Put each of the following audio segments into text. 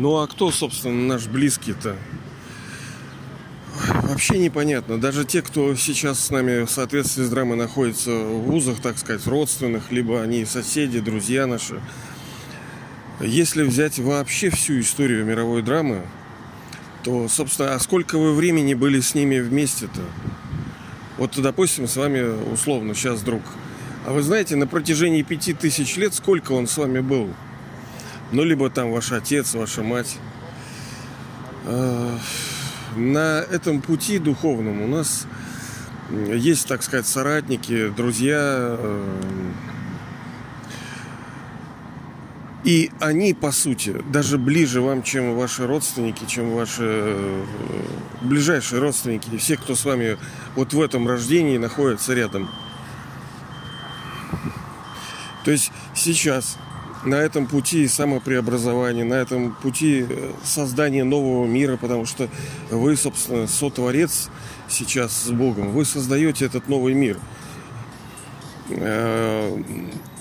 Ну а кто, собственно, наш близкий-то? Вообще непонятно. Даже те, кто сейчас с нами в соответствии с драмой находится в вузах, так сказать, родственных, либо они соседи, друзья наши. Если взять вообще всю историю мировой драмы, то, собственно, а сколько вы времени были с ними вместе-то? Вот, допустим, с вами условно сейчас друг. А вы знаете, на протяжении пяти тысяч лет сколько он с вами был? Ну, либо там ваш отец, ваша мать. А, на этом пути духовном у нас есть, так сказать, соратники, друзья. Э, и они, по сути, даже ближе вам, чем ваши родственники, чем ваши э, ближайшие родственники, все, кто с вами вот в этом рождении находится рядом. То есть сейчас на этом пути самопреобразования, на этом пути э, создания нового мира, потому что вы, собственно, сотворец сейчас с Богом, вы создаете этот новый мир. Э,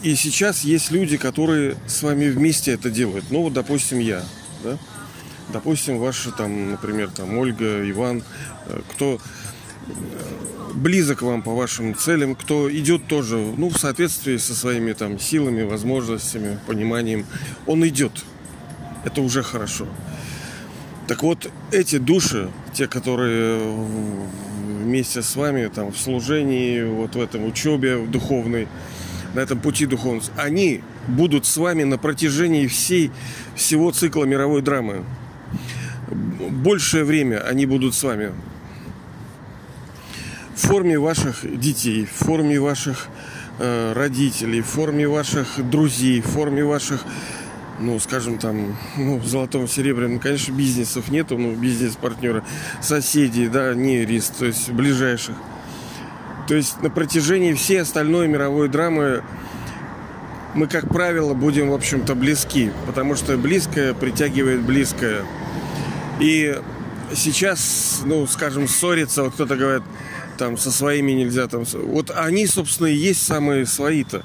и сейчас есть люди, которые с вами вместе это делают. Ну вот, допустим, я, да? Допустим, ваши там, например, там Ольга, Иван, э, кто близок вам по вашим целям, кто идет тоже, ну, в соответствии со своими там силами, возможностями, пониманием, он идет. Это уже хорошо. Так вот, эти души, те, которые вместе с вами там в служении, вот в этом учебе духовной, на этом пути духовности, они будут с вами на протяжении всей, всего цикла мировой драмы. Большее время они будут с вами в форме ваших детей, в форме ваших э, родителей, в форме ваших друзей, в форме ваших, ну, скажем там, ну, в золотом серебряном, конечно, бизнесов нету, ну, бизнес-партнера, соседей, да, не риск, то есть ближайших. То есть на протяжении всей остальной мировой драмы мы, как правило, будем, в общем-то, близки, потому что близкое притягивает близкое. И сейчас, ну, скажем, ссориться, вот кто-то говорит, там со своими нельзя там. Вот они, собственно, и есть самые свои-то.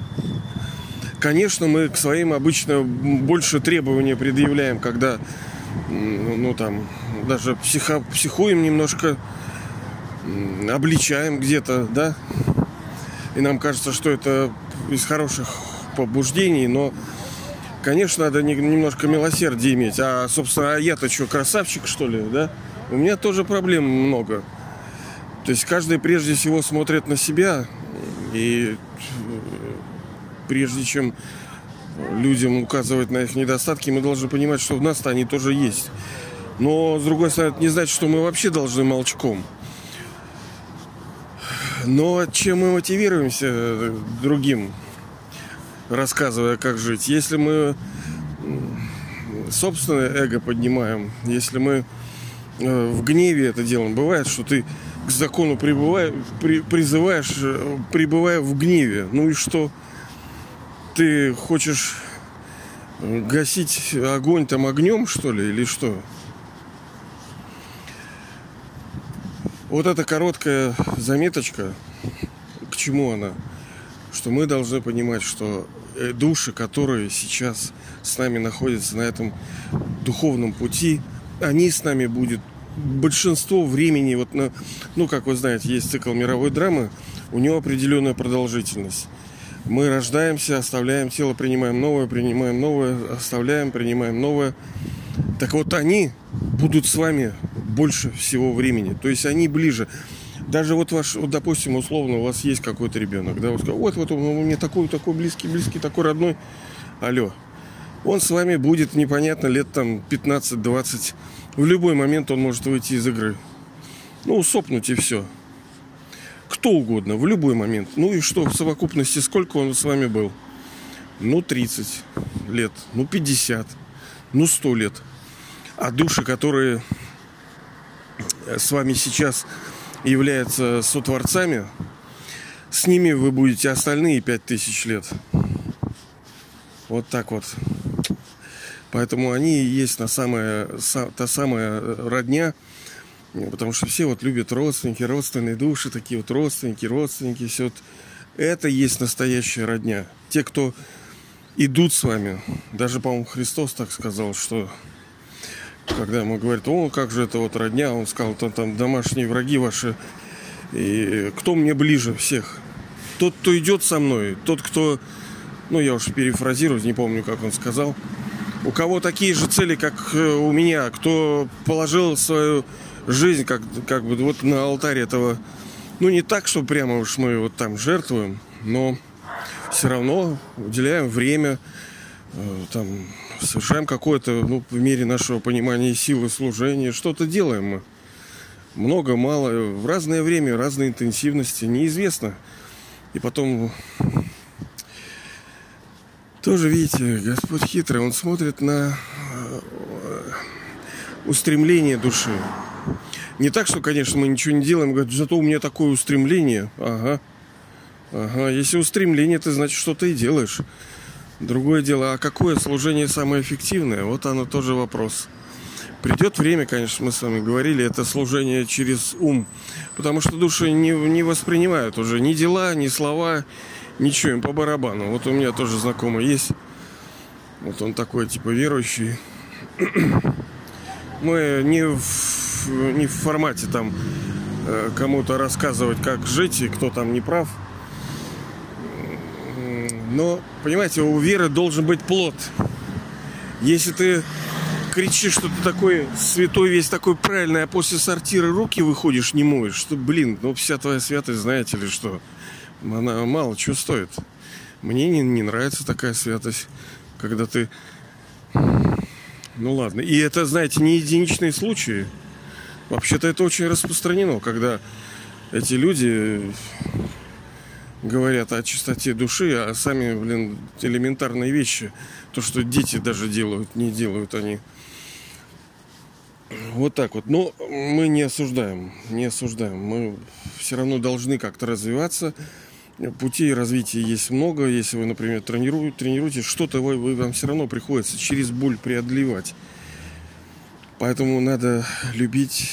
Конечно, мы к своим обычно больше требования предъявляем, когда, ну там, даже психо, психуем немножко, обличаем где-то, да. И нам кажется, что это из хороших побуждений, но, конечно, надо немножко милосердия иметь. А, собственно, а я-то что, красавчик, что ли, да? У меня тоже проблем много. То есть каждый прежде всего смотрит на себя, и э, прежде чем людям указывать на их недостатки, мы должны понимать, что в нас-то они тоже есть. Но, с другой стороны, это не значит, что мы вообще должны молчком. Но чем мы мотивируемся э, другим, рассказывая, как жить? Если мы собственное эго поднимаем, если мы в гневе это делаем, бывает, что ты к закону прибывая, при, призываешь, э, пребывая в гневе. Ну и что? Ты хочешь э, гасить огонь там огнем, что ли, или что? Вот эта короткая заметочка, к чему она? Что мы должны понимать, что э, души, которые сейчас с нами находятся на этом духовном пути, они с нами будут большинство времени, вот на, ну, как вы знаете, есть цикл мировой драмы, у него определенная продолжительность. Мы рождаемся, оставляем тело, принимаем новое, принимаем новое, оставляем, принимаем новое. Так вот они будут с вами больше всего времени. То есть они ближе. Даже вот ваш, вот, допустим, условно, у вас есть какой-то ребенок, да, вот, вот, вот он у меня такой, такой близкий, близкий, такой родной. Алло. Он с вами будет непонятно лет там 15-20 в любой момент он может выйти из игры. Ну, сопнуть и все. Кто угодно, в любой момент. Ну и что, в совокупности сколько он с вами был? Ну, 30 лет, ну, 50, ну, 100 лет. А души, которые с вами сейчас являются сотворцами, с ними вы будете остальные 5000 лет. Вот так вот. Поэтому они и есть на самая, та самая родня, потому что все вот любят родственники, родственные души, такие вот родственники, родственники, все вот. Это есть настоящая родня. Те, кто идут с вами, даже, по-моему, Христос так сказал, что когда ему говорят, о, как же это вот родня, он сказал, там, там домашние враги ваши, и кто мне ближе всех? Тот, кто идет со мной, тот, кто, ну, я уж перефразирую, не помню, как он сказал, у кого такие же цели, как э, у меня, кто положил свою жизнь как, как бы вот на алтарь этого, ну, не так, что прямо уж мы вот там жертвуем, но все равно уделяем время, э, там, совершаем какое-то, ну, в мере нашего понимания силы служения, что-то делаем мы. Много, мало, в разное время, разной интенсивности, неизвестно. И потом тоже, видите, Господь хитрый, Он смотрит на э, устремление души. Не так, что, конечно, мы ничего не делаем, говорит, зато у меня такое устремление. Ага. Ага, если устремление, ты значит что-то и делаешь. Другое дело, а какое служение самое эффективное? Вот оно тоже вопрос. Придет время, конечно, мы с вами говорили, это служение через ум. Потому что души не, не воспринимают уже ни дела, ни слова, ничего им по барабану. Вот у меня тоже знакомый есть. Вот он такой, типа, верующий. Мы не в, не в формате там э, кому-то рассказывать, как жить и кто там не прав – но, понимаете, у веры должен быть плод. Если ты кричишь, что ты такой святой, весь такой правильный, а после сортира руки выходишь, не моешь, что, блин, ну вся твоя святость, знаете ли, что она мало чего стоит. Мне не, не нравится такая святость, когда ты... Ну ладно. И это, знаете, не единичные случаи. Вообще-то это очень распространено, когда эти люди говорят о чистоте души, а сами, блин, элементарные вещи, то, что дети даже делают, не делают они. Вот так вот. Но мы не осуждаем, не осуждаем. Мы все равно должны как-то развиваться. Путей развития есть много. Если вы, например, тренируете, тренируетесь, что-то вы, вы, вам все равно приходится через боль преодолевать. Поэтому надо любить,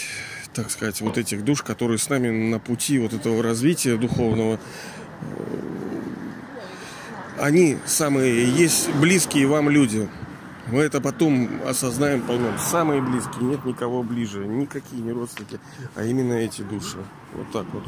так сказать, вот этих душ, которые с нами на пути вот этого развития духовного, они самые есть близкие вам люди. Мы это потом осознаем, поймем. Самые близкие, нет никого ближе, никакие не родственники, а именно эти души. Вот так вот.